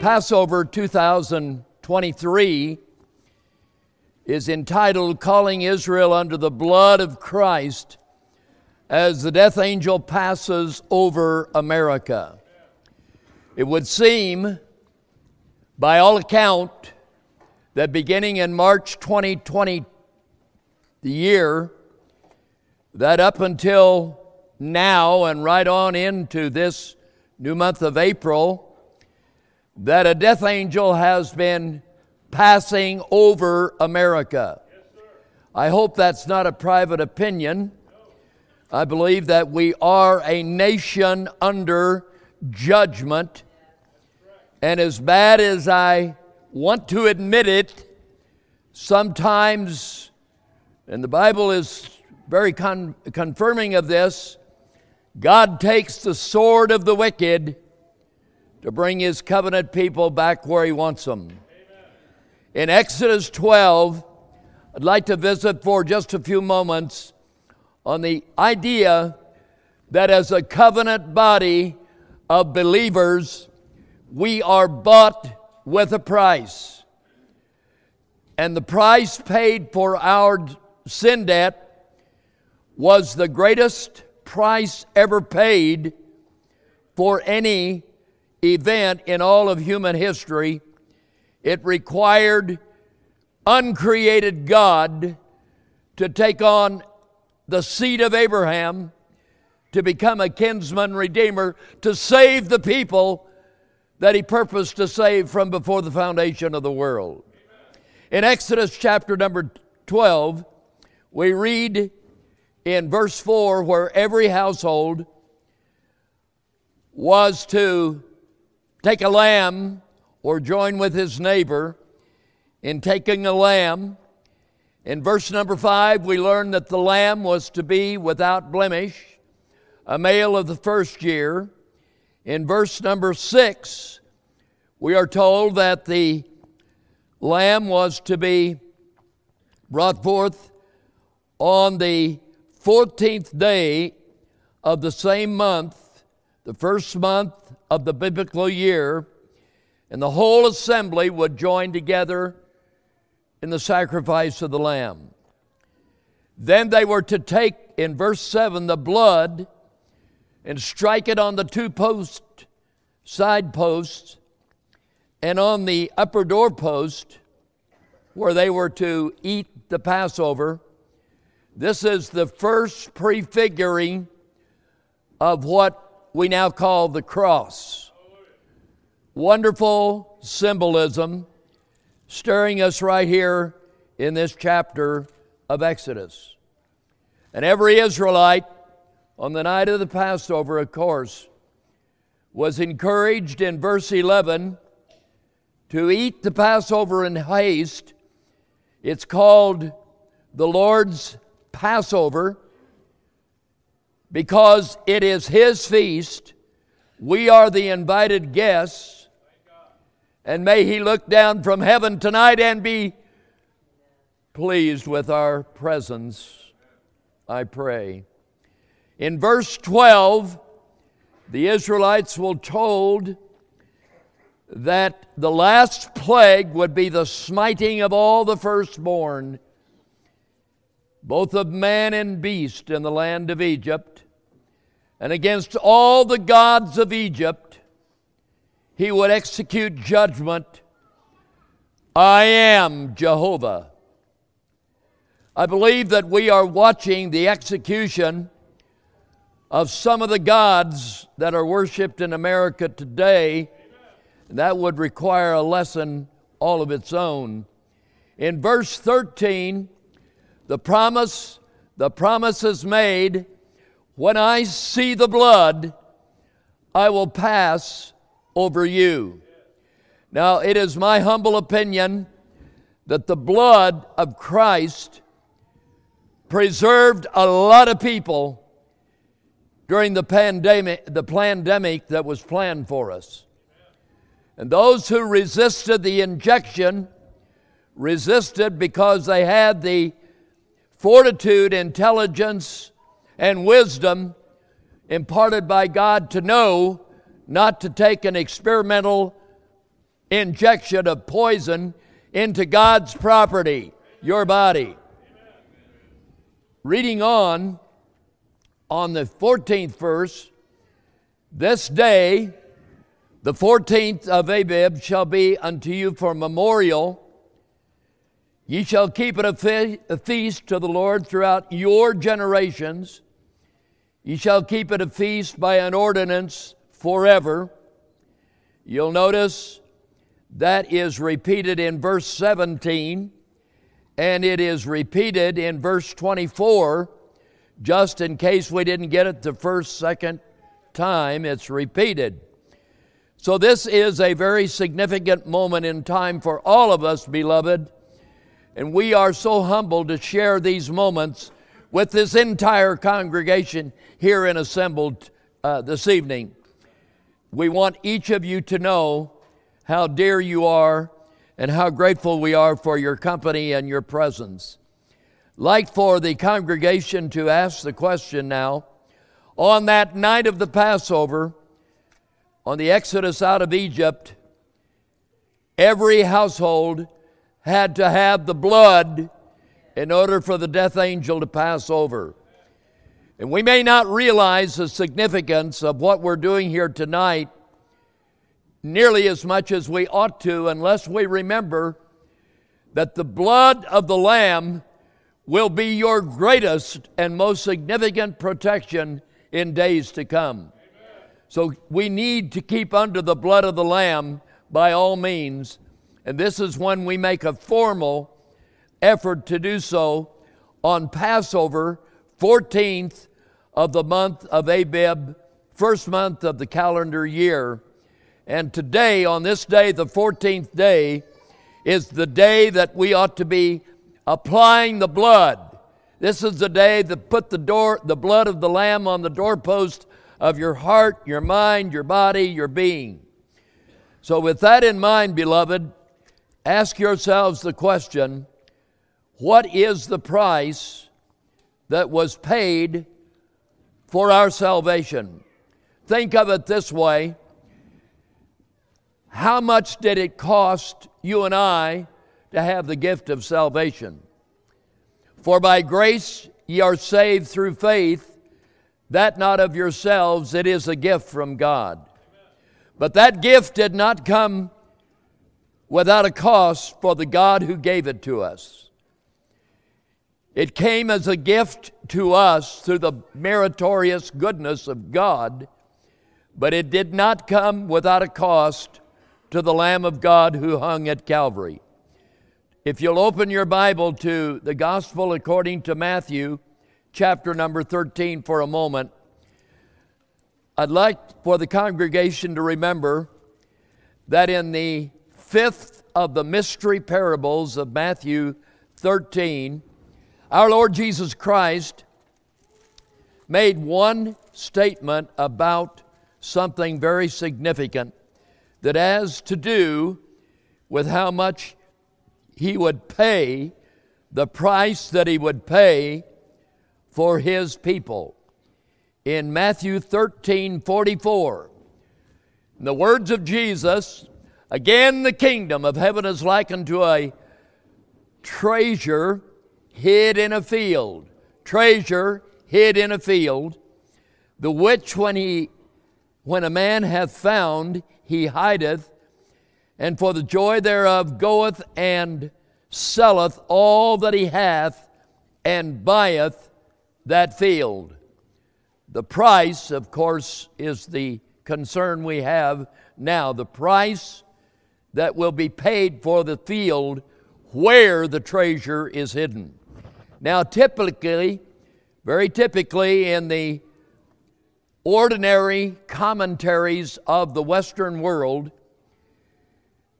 Passover 2023 is entitled Calling Israel Under the Blood of Christ as the death angel passes over America. It would seem, by all account, that beginning in March 2020, the year, that up until now and right on into this new month of April, that a death angel has been passing over America. I hope that's not a private opinion. I believe that we are a nation under judgment. And as bad as I want to admit it, sometimes, and the Bible is very con- confirming of this, God takes the sword of the wicked to bring his covenant people back where he wants them. Amen. In Exodus 12, I'd like to visit for just a few moments on the idea that as a covenant body of believers, we are bought with a price. And the price paid for our sin debt was the greatest price ever paid for any event in all of human history. It required uncreated God to take on the seed of Abraham, to become a kinsman redeemer, to save the people that he purposed to save from before the foundation of the world. In Exodus chapter number 12, we read in verse 4 where every household was to take a lamb or join with his neighbor in taking a lamb. In verse number 5, we learn that the lamb was to be without blemish, a male of the first year. In verse number 6, we are told that the lamb was to be brought forth on the 14th day of the same month, the first month of the biblical year, and the whole assembly would join together in the sacrifice of the Lamb. Then they were to take, in verse 7, the blood and strike it on the two post, side posts and on the upper door post where they were to eat the Passover. This is the first prefiguring of what we now call the cross. Wonderful symbolism stirring us right here in this chapter of Exodus. And every Israelite on the night of the Passover, of course, was encouraged in verse 11 to eat the Passover in haste. It's called the Lord's Passover because it is His feast. We are the invited guests. And may He look down from heaven tonight and be pleased with our presence, I pray. In verse 12, the Israelites were told that the last plague would be the smiting of all the firstborn, both of man and beast in the land of Egypt, and against all the gods of Egypt, he would execute judgment. I am Jehovah. I believe that we are watching the execution of some of the gods that are worshiped in America today that would require a lesson all of its own. In verse 13, the promise, the promise is made, when I see the blood, I will pass over you. Now, it is my humble opinion that the blood of Christ preserved a lot of people during the pandemic, the pandemic that was planned for us. And those who resisted the injection resisted because they had the fortitude, intelligence, and wisdom imparted by God to know not to take an experimental injection of poison into God's property, your body. Reading on, on the 14th verse, this day, the 14th of Abib, shall be unto you for memorial. Ye shall keep it a, fe- a feast to the Lord throughout your generations. Ye shall keep it a feast by an ordinance forever. You'll notice that is repeated in verse 17, and it is repeated in verse 24, just in case we didn't get it the first, second time, it's repeated. So, this is a very significant moment in time for all of us, beloved, and we are so humbled to share these moments with this entire congregation here and assembled uh, this evening. We want each of you to know how dear you are and how grateful we are for your company and your presence. Like for the congregation to ask the question now, on that night of the Passover, on the exodus out of Egypt, every household had to have the blood in order for the death angel to pass over. And we may not realize the significance of what we're doing here tonight nearly as much as we ought to unless we remember that the blood of the Lamb will be your greatest and most significant protection in days to come. So we need to keep under the blood of the Lamb by all means. And this is when we make a formal effort to do so on Passover, 14th of the month of Abib, first month of the calendar year. And today, on this day, the 14th day, is the day that we ought to be applying the blood. This is the day that put the door, the blood of the lamb on the doorpost of your heart, your mind, your body, your being. So, with that in mind, beloved, ask yourselves the question what is the price that was paid for our salvation? Think of it this way how much did it cost you and I to have the gift of salvation? For by grace ye are saved through faith, that not of yourselves, it is a gift from God. But that gift did not come without a cost for the God who gave it to us. It came as a gift to us through the meritorious goodness of God, but it did not come without a cost to the Lamb of God who hung at Calvary. If you'll open your Bible to the Gospel according to Matthew, chapter number 13, for a moment, I'd like for the congregation to remember that in the fifth of the mystery parables of Matthew 13, our Lord Jesus Christ made one statement about something very significant that has to do with how much he would pay, the price that he would pay for his people. In Matthew 13 44, in the words of Jesus, again the kingdom of heaven is likened to a treasure hid in a field. Treasure hid in a field, the which when he when a man hath found, he hideth, and for the joy thereof goeth and selleth all that he hath, and buyeth that field. The price, of course, is the concern we have now. The price that will be paid for the field where the treasure is hidden. Now, typically, very typically in the ordinary commentaries of the Western world,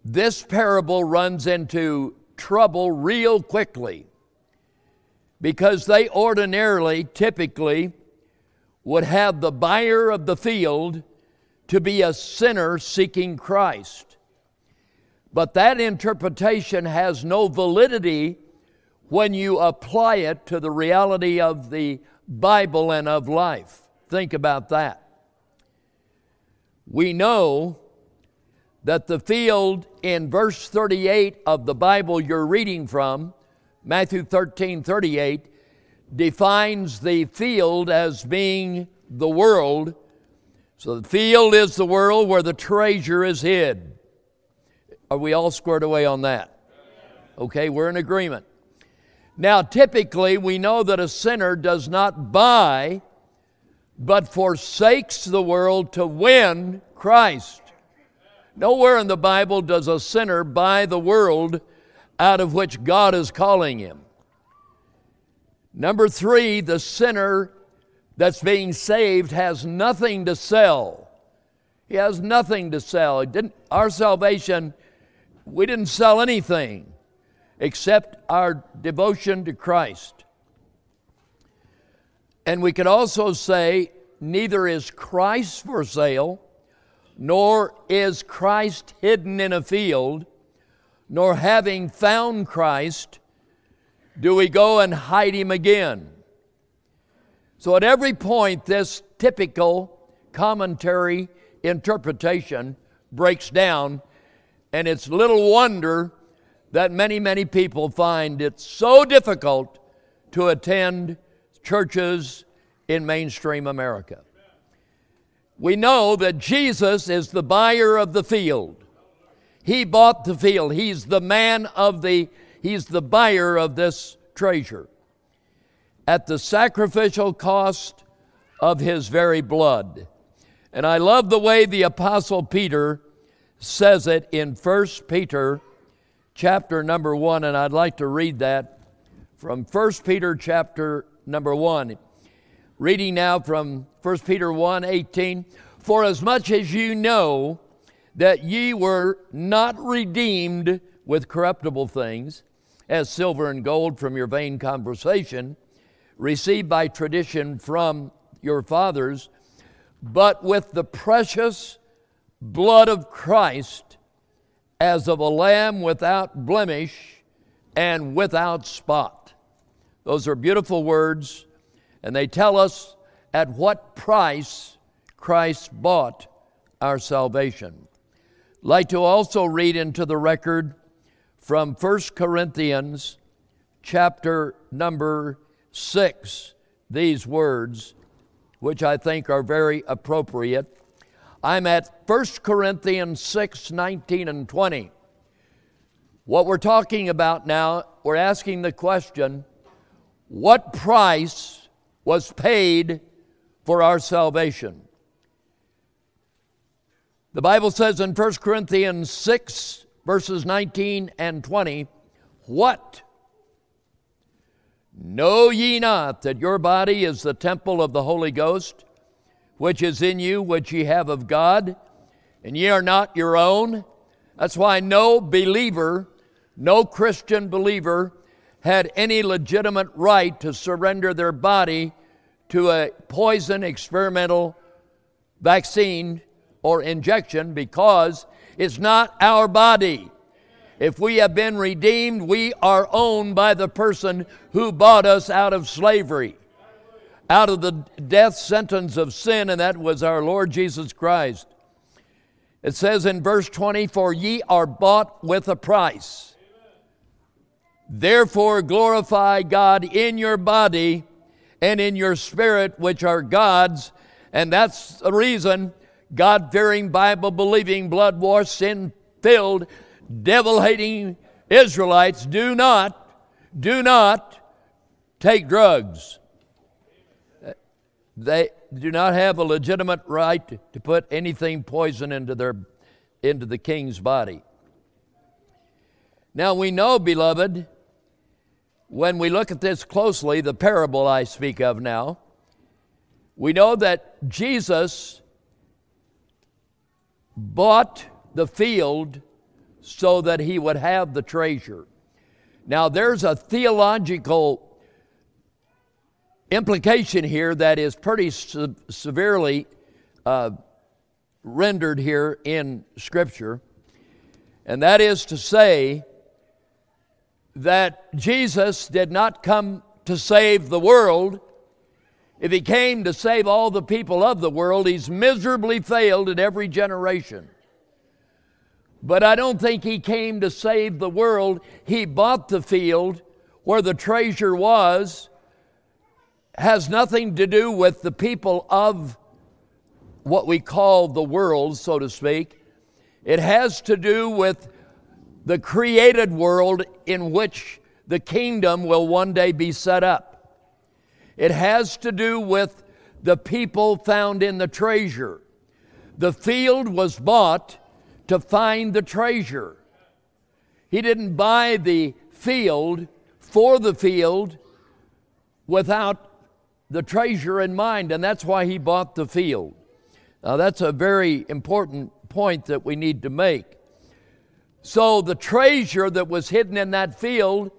this parable runs into trouble real quickly because they ordinarily, typically, would have the buyer of the field to be a sinner seeking Christ. But that interpretation has no validity when you apply it to the reality of the Bible and of life. Think about that. We know that the field in verse 38 of the Bible you're reading from, Matthew 13 38, defines the field as being the world. So the field is the world where the treasure is hid. Are we all squared away on that? Okay, we're in agreement. Now, typically, we know that a sinner does not buy, but forsakes the world to win Christ. Nowhere in the Bible does a sinner buy the world out of which God is calling him. Number three, the sinner that's being saved has nothing to sell. He has nothing to sell. our salvation, we didn't sell anything except our devotion to Christ. And we could also say, neither is Christ for sale, nor is Christ hidden in a field, nor having found Christ, do we go and hide him again. So at every point, this typical commentary interpretation breaks down, and it's little wonder that many, many people find it so difficult to attend churches in mainstream America. We know that Jesus is the buyer of the field. He bought the field. He's the man of the, he's the buyer of this treasure at the sacrificial cost of his very blood. And I love the way the Apostle Peter says it in 1 Peter chapter number 1, and I'd like to read that from 1 Peter chapter number 1. Reading now from 1 Peter 1 18. For as much as you know that ye were not redeemed with corruptible things, as silver and gold from your vain conversation, received by tradition from your fathers, but with the precious blood of Christ as of a lamb without blemish and without spot. Those are beautiful words, and they tell us at what price Christ bought our salvation. Like to also read into the record from 1 Corinthians chapter number 6 these words, which I think are very appropriate. I'm at 1 Corinthians 6 19 and 20. What we're talking about now, we're asking the question what price was paid for our salvation? The Bible says in 1 Corinthians 6, verses 19 and 20, What? Know ye not that your body is the temple of the Holy Ghost, which is in you, which ye have of God, and ye are not your own? That's why no believer, no Christian believer, had any legitimate right to surrender their body to a poison experimental vaccine or injection because it's not our body. If we have been redeemed, we are owned by the person who bought us out of slavery, out of the death sentence of sin, and that was our Lord Jesus Christ. It says in verse 20, For ye are bought with a price. Therefore glorify God in your body and in your spirit, which are God's. And that's the reason God fearing, Bible believing, blood washed, sin filled, devil hating Israelites do not, do not take drugs. They do not have a legitimate right to put anything poison into their into the king's body. Now we know, beloved, when we look at this closely, the parable I speak of now, we know that Jesus bought the field so that he would have the treasure. Now, there's a theological implication here that is pretty se- severely uh, rendered here in Scripture, and that is to say that Jesus did not come to save the world. If he came to save all the people of the world, he's miserably failed in every generation. But I don't think he came to save the world. He bought the field where the treasure was, has nothing to do with the people of what we call the world, so to speak. It has to do with the created world in which the kingdom will one day be set up. It has to do with the people found in the treasure. The field was bought to find the treasure. He didn't buy the field for the field without the treasure in mind, and that's why he bought the field. Now, that's a very important point that we need to make. So, the treasure that was hidden in that field,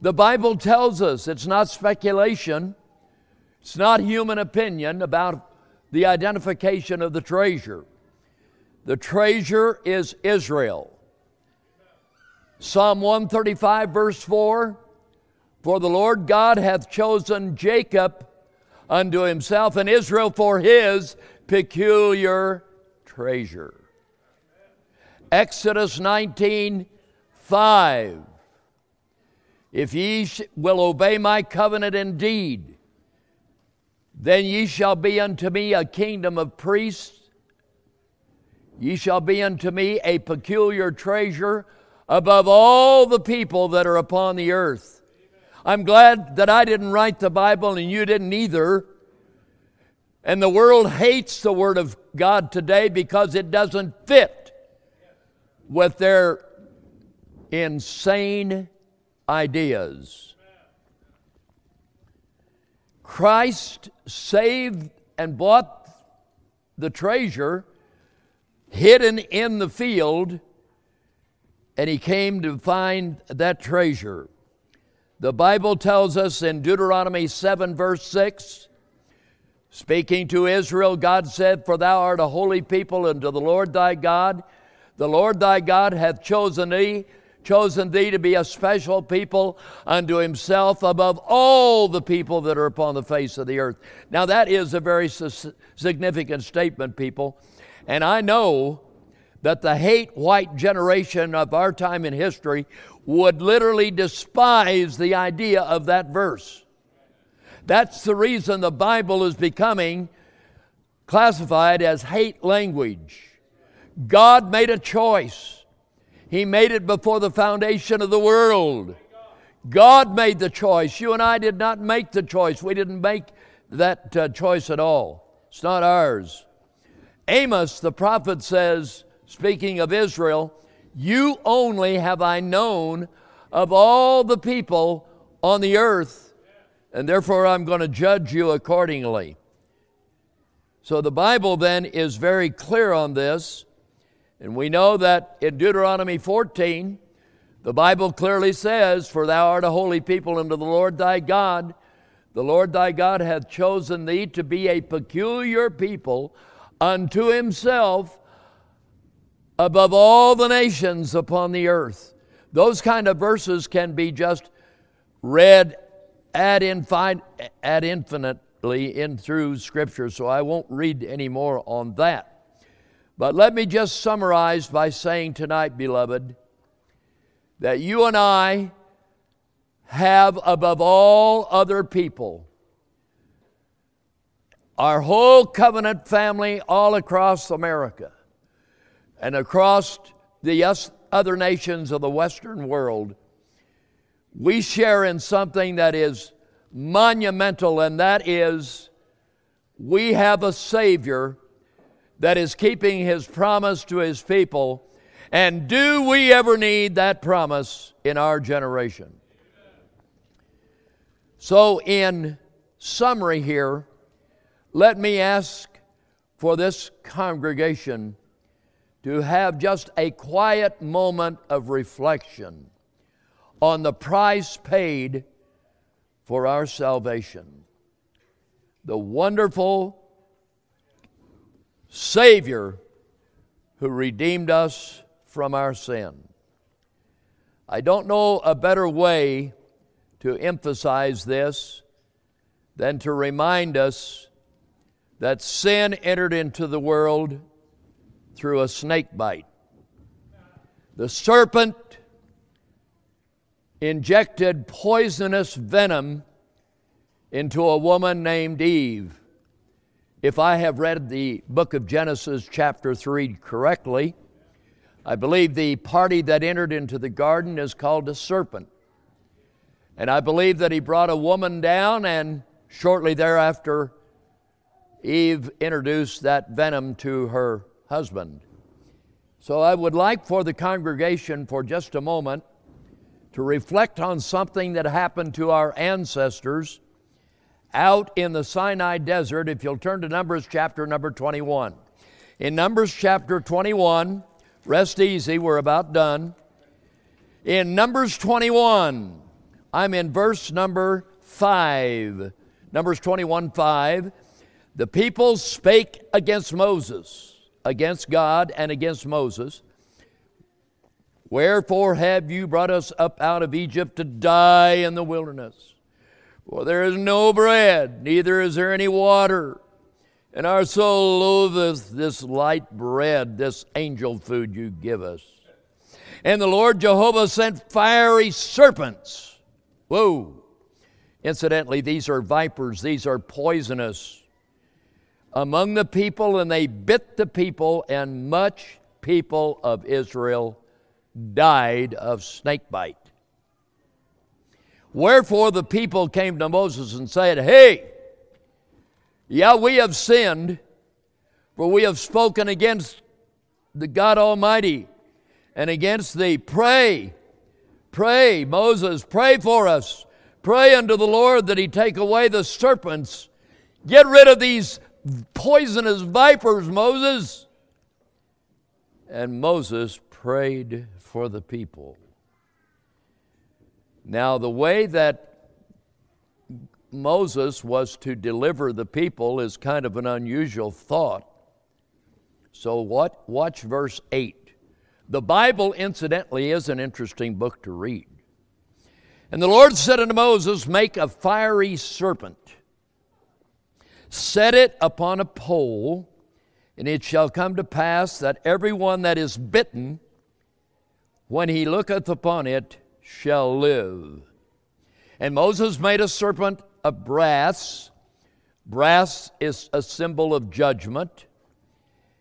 the Bible tells us it's not speculation, it's not human opinion about the identification of the treasure. The treasure is Israel. Psalm 135, verse 4 For the Lord God hath chosen Jacob unto himself, and Israel for his peculiar treasure. Exodus 19, 5. If ye will obey my covenant indeed, then ye shall be unto me a kingdom of priests. Ye shall be unto me a peculiar treasure above all the people that are upon the earth. I'm glad that I didn't write the Bible and you didn't either. And the world hates the Word of God today because it doesn't fit with their insane ideas. Christ saved and bought the treasure hidden in the field, and he came to find that treasure. The Bible tells us in Deuteronomy 7, verse 6, speaking to Israel, God said, For thou art a holy people unto the Lord thy God. The Lord thy God hath chosen thee chosen thee to be a special people unto himself above all the people that are upon the face of the earth. Now, that is a very significant statement, people. And I know that the hate white generation of our time in history would literally despise the idea of that verse. That's the reason the Bible is becoming classified as hate language. God made a choice. He made it before the foundation of the world. God made the choice. You and I did not make the choice. We didn't make that uh, choice at all. It's not ours. Amos, the prophet, says, speaking of Israel, You only have I known of all the people on the earth, and therefore I'm going to judge you accordingly. So the Bible then is very clear on this. And we know that in Deuteronomy 14, the Bible clearly says, For thou art a holy people unto the Lord thy God. The Lord thy God hath chosen thee to be a peculiar people unto himself above all the nations upon the earth. Those kind of verses can be just read ad, infin- ad infinitely in through Scripture, so I won't read any more on that. But let me just summarize by saying tonight, beloved, that you and I have, above all other people, our whole covenant family all across America and across the other nations of the Western world, we share in something that is monumental, and that is we have a Savior that is keeping his promise to his people. And do we ever need that promise in our generation? So, in summary, here, let me ask for this congregation to have just a quiet moment of reflection on the price paid for our salvation. The wonderful Savior who redeemed us from our sin. I don't know a better way to emphasize this than to remind us that sin entered into the world through a snake bite. The serpent injected poisonous venom into a woman named Eve. If I have read the book of Genesis, chapter 3, correctly, I believe the party that entered into the garden is called a serpent. And I believe that he brought a woman down, and shortly thereafter, Eve introduced that venom to her husband. So I would like for the congregation for just a moment to reflect on something that happened to our ancestors out in the Sinai desert. If you'll turn to Numbers chapter number 21. In Numbers chapter 21, rest easy, we're about done. In Numbers 21, I'm in verse number 5. Numbers 21 5. The people spake against Moses, against God and against Moses. Wherefore have you brought us up out of Egypt to die in the wilderness? For there is no bread, neither is there any water. And our soul loatheth this light bread, this angel food you give us. And the Lord Jehovah sent fiery serpents. Whoa. Incidentally, these are vipers, these are poisonous among the people, and they bit the people, and much people of Israel died of snake bite. Wherefore the people came to Moses and said, Hey, yeah, we have sinned, for we have spoken against the God Almighty and against thee. Pray, pray, Moses, pray for us. Pray unto the Lord that he take away the serpents. Get rid of these poisonous vipers, Moses. And Moses prayed for the people. Now, the way that Moses was to deliver the people is kind of an unusual thought. So, what? Watch verse 8. The Bible, incidentally, is an interesting book to read. And the Lord said unto Moses, Make a fiery serpent, set it upon a pole, and it shall come to pass that every one that is bitten, when he looketh upon it, shall live. And Moses made a serpent of brass. Brass is a symbol of judgment,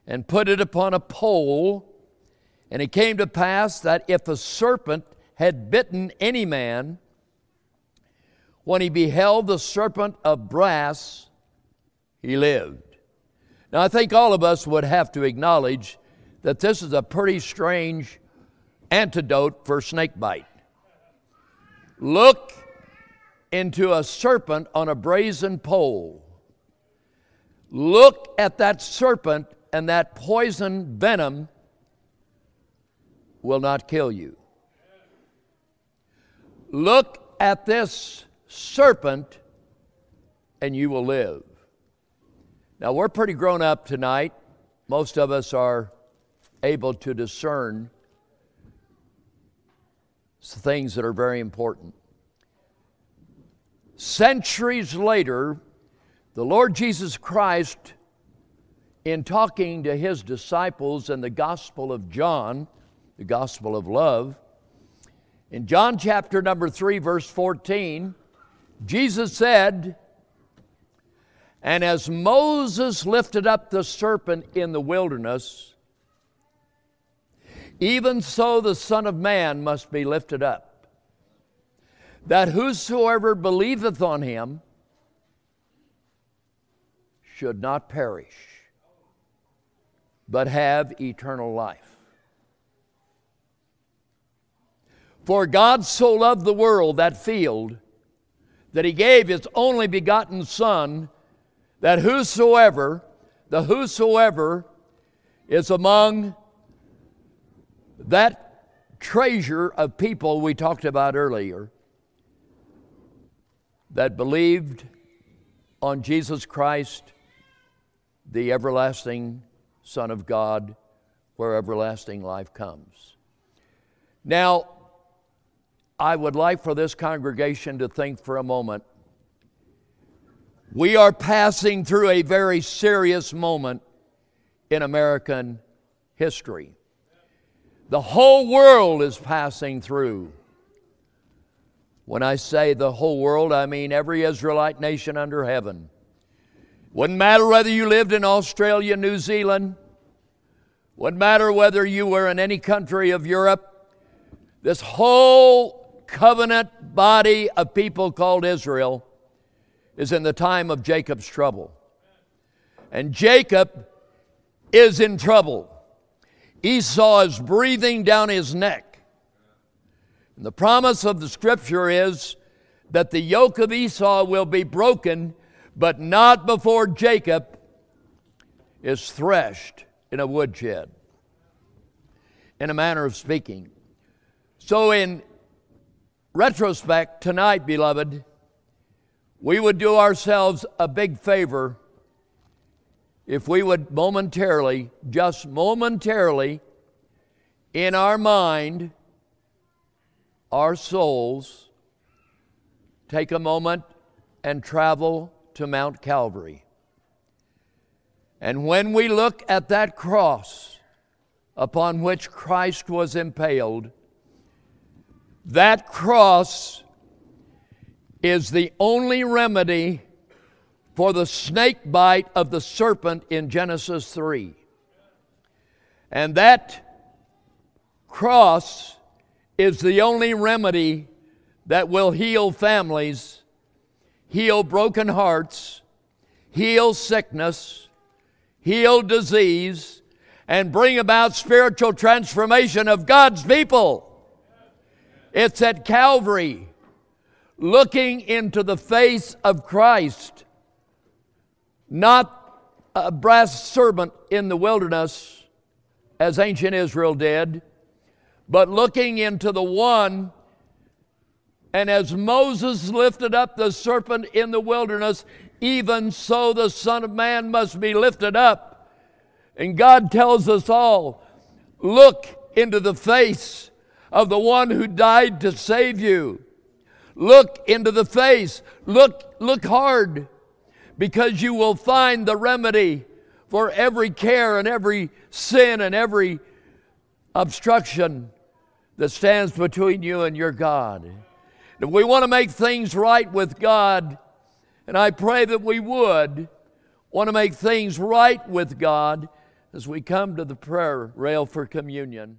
and put it upon a pole. And it came to pass that if a serpent had bitten any man, when he beheld the serpent of brass, he lived. Now, I think all of us would have to acknowledge that this is a pretty strange antidote for snake bite. Look into a serpent on a brazen pole. Look at that serpent, and that poison venom will not kill you. Look at this serpent, and you will live. Now, we're pretty grown up tonight. Most of us are able to discern things that are very important. Centuries later, the Lord Jesus Christ, in talking to his disciples in the Gospel of John, the Gospel of love, in John chapter number 3, verse 14, Jesus said, And as Moses lifted up the serpent in the wilderness, even so the Son of Man must be lifted up, that whosoever believeth on him should not perish, but have eternal life. For God so loved the world, that field, that he gave his only begotten Son, that whosoever, the whosoever, is among that treasure of people we talked about earlier that believed on Jesus Christ, the everlasting Son of God, where everlasting life comes. Now, I would like for this congregation to think for a moment. We are passing through a very serious moment in American history. the whole world is passing through. When I say the whole world, I mean every Israelite nation under heaven. Wouldn't matter whether you lived in Australia, New Zealand, wouldn't matter whether you were in any country of Europe. This whole covenant body of people called Israel is in the time of Jacob's trouble. And Jacob is in trouble. Esau is breathing down his neck. And the promise of the scripture is that the yoke of Esau will be broken, but not before Jacob is threshed in a woodshed, in a manner of speaking. So, in retrospect, tonight, beloved, we would do ourselves a big favor if we would momentarily, just momentarily, in our mind, our souls take a moment and travel to Mount Calvary. And when we look at that cross upon which Christ was impaled, that cross is the only remedy for the snake bite of the serpent in Genesis 3. And that cross is the only remedy that will heal families, heal broken hearts, heal sickness, heal disease, and bring about spiritual transformation of God's people. It's at Calvary, looking into the face of Christ, not a brass serpent in the wilderness, as ancient Israel did but looking into the one. And as Moses lifted up the serpent in the wilderness, even so the Son of Man must be lifted up. And God tells us all look into the face of the one who died to save you. Look into the face. Look, look hard because you will find the remedy for every care and every sin and every obstruction that stands between you and your God. If we want to make things right with God, and I pray that we would want to make things right with God as we come to the prayer rail for communion.